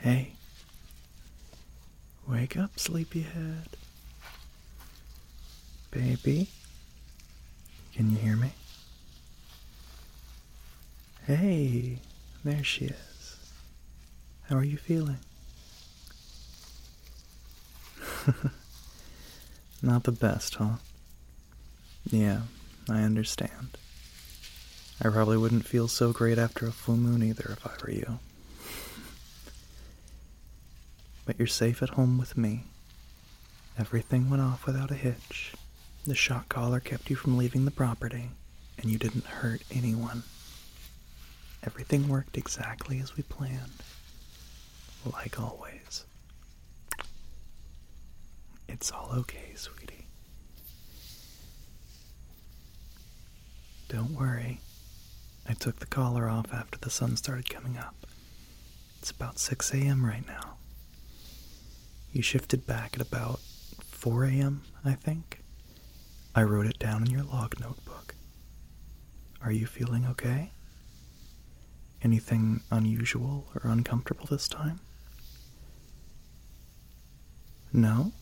Hey. Wake up, sleepyhead. Baby. Can you hear me? Hey, there she is. How are you feeling? Not the best, huh? Yeah, I understand. I probably wouldn't feel so great after a full moon either if I were you. But you're safe at home with me. Everything went off without a hitch. The shock collar kept you from leaving the property, and you didn't hurt anyone. Everything worked exactly as we planned. Like always. It's all okay, sweetie. Don't worry. I took the collar off after the sun started coming up. It's about 6 a.m. right now. You shifted back at about 4 a.m., I think. I wrote it down in your log notebook. Are you feeling okay? Anything unusual or uncomfortable this time? No?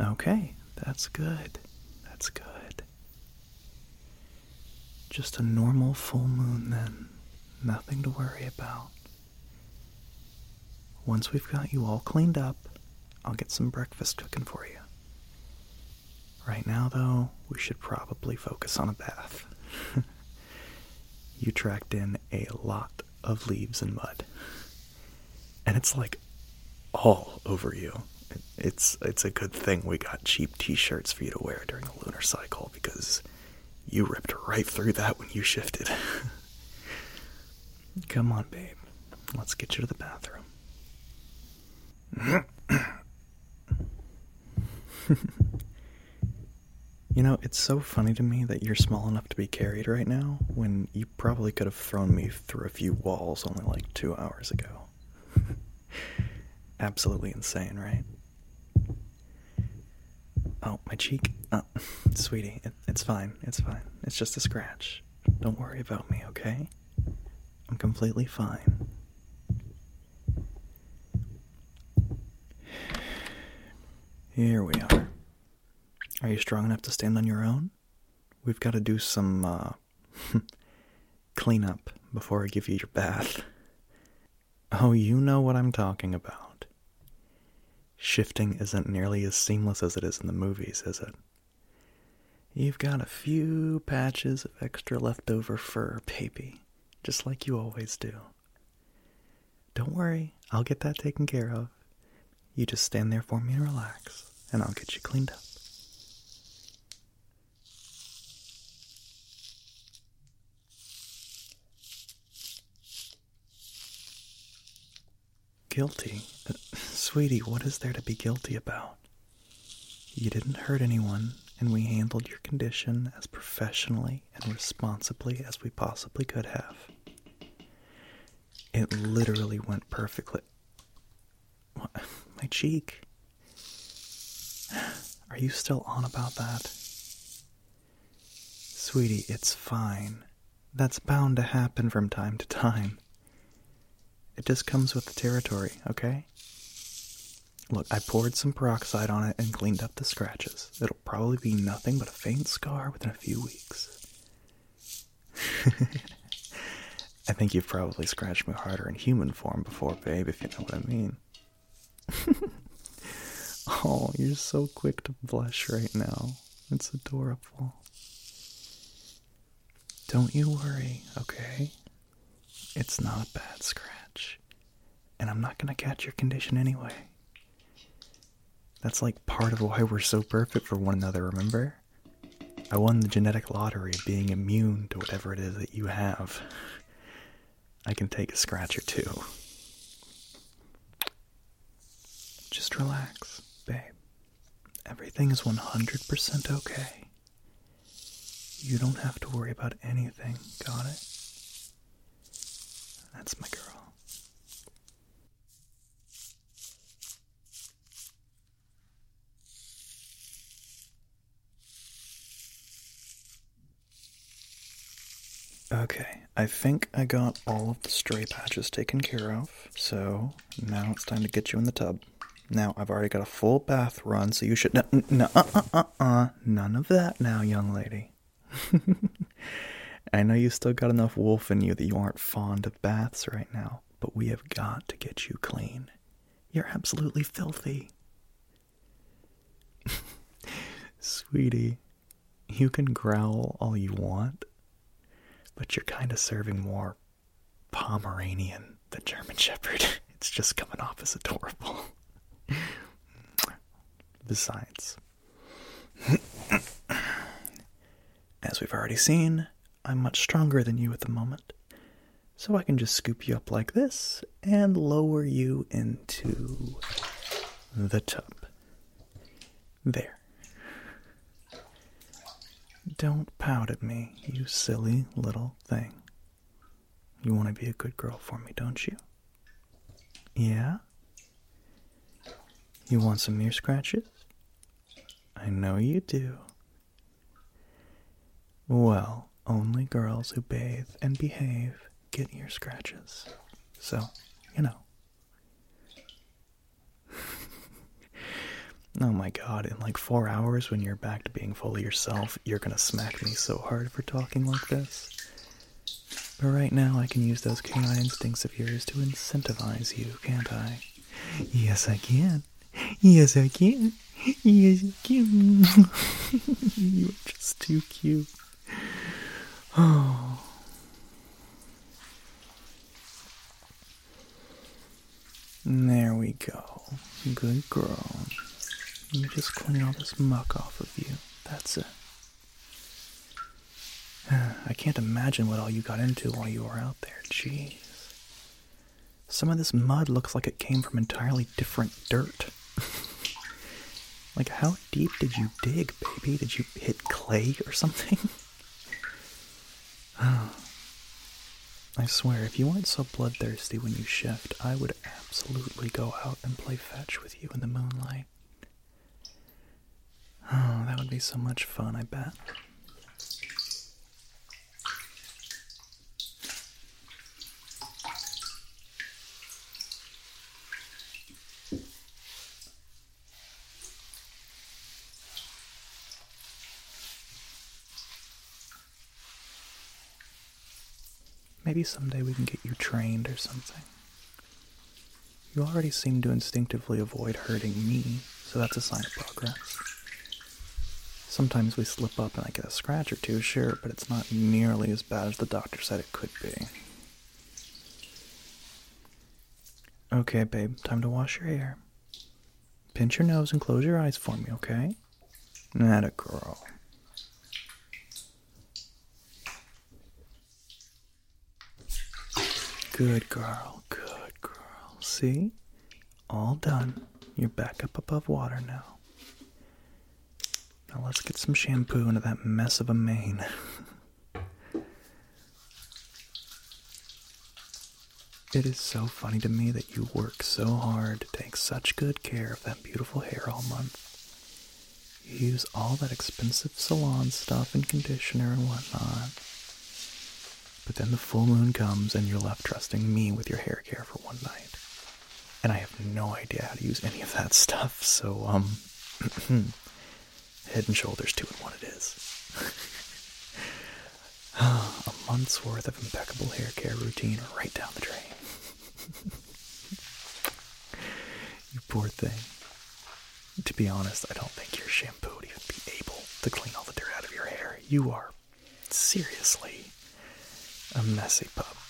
Okay, that's good. That's good. Just a normal full moon then. Nothing to worry about. Once we've got you all cleaned up, I'll get some breakfast cooking for you. Right now, though, we should probably focus on a bath. you tracked in a lot of leaves and mud. And it's like all over you. It's it's a good thing we got cheap t-shirts for you to wear during the lunar cycle because you ripped right through that when you shifted. Come on, babe. Let's get you to the bathroom. you know, it's so funny to me that you're small enough to be carried right now when you probably could have thrown me through a few walls only like two hours ago. Absolutely insane, right? Oh, my cheek. Oh, sweetie, it, it's fine. It's fine. It's just a scratch. Don't worry about me, okay? I'm completely fine. Here we are. Are you strong enough to stand on your own? We've got to do some uh, cleanup before I give you your bath. Oh, you know what I'm talking about. Shifting isn't nearly as seamless as it is in the movies, is it? You've got a few patches of extra leftover fur, baby, just like you always do. Don't worry, I'll get that taken care of. You just stand there for me and relax, and I'll get you cleaned up. Guilty? Sweetie, what is there to be guilty about? You didn't hurt anyone, and we handled your condition as professionally and responsibly as we possibly could have. It literally went perfectly. My cheek. Are you still on about that? Sweetie, it's fine. That's bound to happen from time to time. It just comes with the territory, okay? Look, I poured some peroxide on it and cleaned up the scratches. It'll probably be nothing but a faint scar within a few weeks. I think you've probably scratched me harder in human form before, babe, if you know what I mean. oh, you're so quick to blush right now. It's adorable. Don't you worry, okay? It's not a bad scratch. And I'm not gonna catch your condition anyway. That's like part of why we're so perfect for one another, remember? I won the genetic lottery of being immune to whatever it is that you have. I can take a scratch or two. Just relax, babe. Everything is 100% okay. You don't have to worry about anything, got it? That's my girl. Okay, I think I got all of the stray patches taken care of, so now it's time to get you in the tub. Now, I've already got a full bath run, so you should. No, no, uh, uh, uh, uh, none of that now, young lady. I know you still got enough wolf in you that you aren't fond of baths right now, but we have got to get you clean. You're absolutely filthy. Sweetie, you can growl all you want, but you're kind of serving more Pomeranian than German Shepherd. It's just coming off as adorable. Besides, as we've already seen, I'm much stronger than you at the moment. So I can just scoop you up like this and lower you into the tub. There. Don't pout at me, you silly little thing. You want to be a good girl for me, don't you? Yeah? You want some ear scratches? I know you do. Well, only girls who bathe and behave get ear scratches. So, you know. oh my god, in like four hours when you're back to being fully yourself, you're gonna smack me so hard for talking like this. But right now, I can use those canine instincts of yours to incentivize you, can't I? Yes, I can. Yes, I can. Yes, I can. you are just too cute. Oh. There we go. Good girl. Let me just clean all this muck off of you. That's it. I can't imagine what all you got into while you were out there. Jeez. Some of this mud looks like it came from entirely different dirt. Like, how deep did you dig, baby? Did you hit clay or something? I swear, if you weren't so bloodthirsty when you shift, I would absolutely go out and play fetch with you in the moonlight. Oh, that would be so much fun, I bet. Maybe someday we can get you trained or something. You already seem to instinctively avoid hurting me, so that's a sign of progress. Sometimes we slip up and I get a scratch or two, sure, but it's not nearly as bad as the doctor said it could be. Okay, babe, time to wash your hair. Pinch your nose and close your eyes for me, okay? Not a girl. Good girl, good girl. See? All done. You're back up above water now. Now let's get some shampoo into that mess of a mane. it is so funny to me that you work so hard to take such good care of that beautiful hair all month. You use all that expensive salon stuff and conditioner and whatnot. But then the full moon comes and you're left trusting me with your hair care for one night. And I have no idea how to use any of that stuff, so, um, head and shoulders two in one it is. A month's worth of impeccable hair care routine right down the drain. you poor thing. To be honest, I don't think your shampoo would even be able to clean all the dirt out of your hair. You are seriously a messy pup.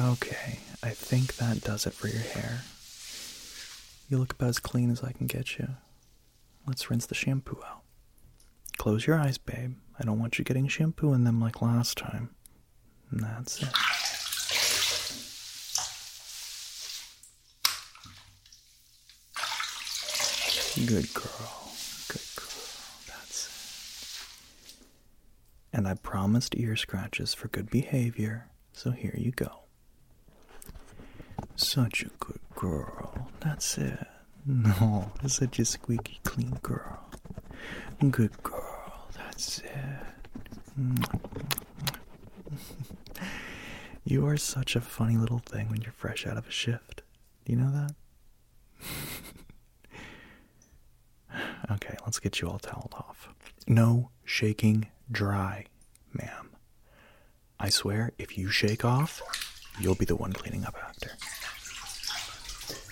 Okay, I think that does it for your hair. You look about as clean as I can get you. Let's rinse the shampoo out. Close your eyes, babe. I don't want you getting shampoo in them like last time. And that's it. Good girl. Good girl. That's it. And I promised ear scratches for good behavior, so here you go. Such a good girl. That's it. No, such a squeaky clean girl. Good girl. That's it. You are such a funny little thing when you're fresh out of a shift. Do you know that? okay, let's get you all toweled off. No shaking dry, ma'am. I swear, if you shake off, you'll be the one cleaning up after.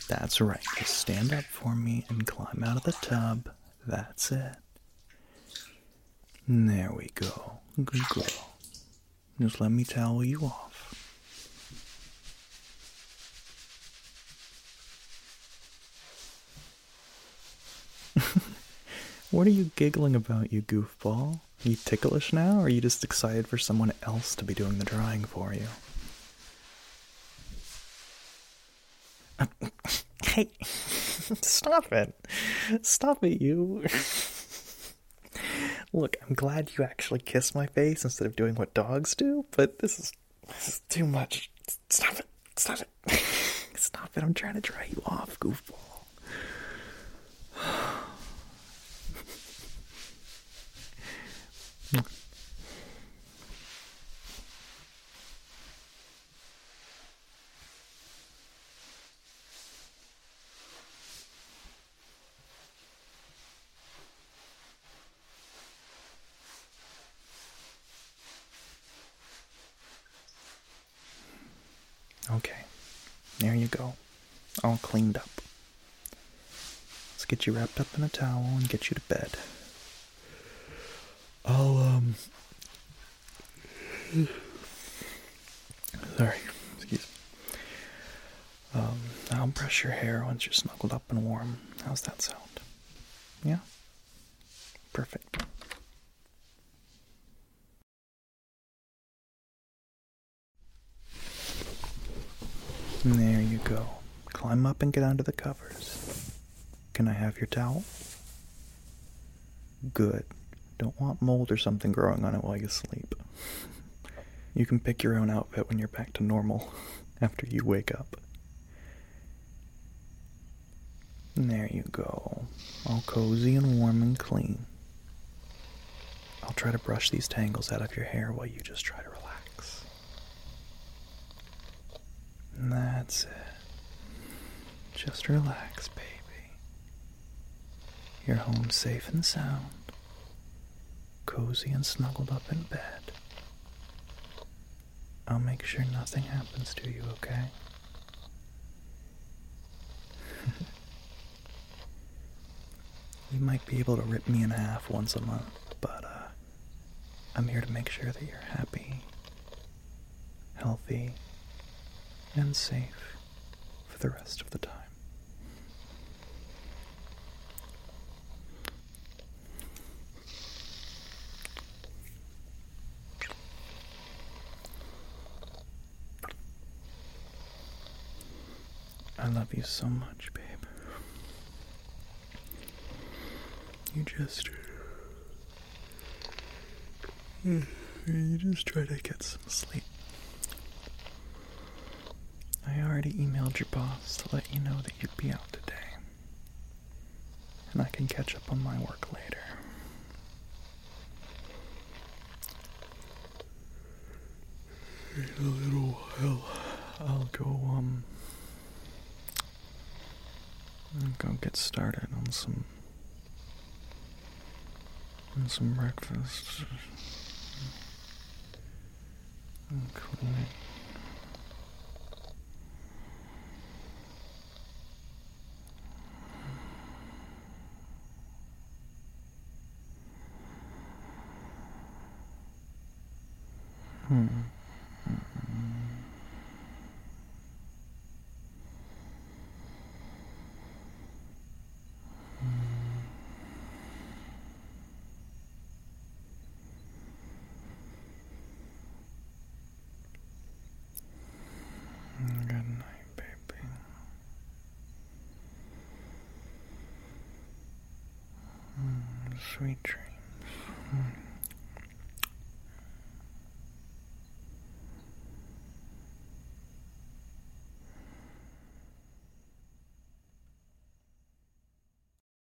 That's right. Just stand up for me and climb out of the tub. That's it. There we go. Good girl. Just let me towel you off. what are you giggling about, you goofball? Are you ticklish now, or are you just excited for someone else to be doing the drying for you? Hey, stop it. Stop it, you. Look, I'm glad you actually kissed my face instead of doing what dogs do, but this is, this is too much. Stop it. Stop it. Stop it. I'm trying to dry you off, goofball. Okay, there you go. All cleaned up. Let's get you wrapped up in a towel and get you to bed. I'll, um. Sorry, excuse me. Um, I'll brush your hair once you're snuggled up and warm. How's that sound? Yeah? Perfect. There you go. Climb up and get under the covers. Can I have your towel? Good. Don't want mold or something growing on it while you sleep. You can pick your own outfit when you're back to normal after you wake up. There you go. All cozy and warm and clean. I'll try to brush these tangles out of your hair while you just try to relax. That's it. Just relax, baby. You're home safe and sound, cozy and snuggled up in bed. I'll make sure nothing happens to you, okay? you might be able to rip me in half once a month, but uh, I'm here to make sure that you're happy, healthy, and safe for the rest of the time. I love you so much, babe. You just. You just try to get some sleep. I already emailed your boss to let you know that you'd be out today. And I can catch up on my work later. In a little while, I'll go, um. I'll go get started on some. on some breakfast. And. Sweet dreams.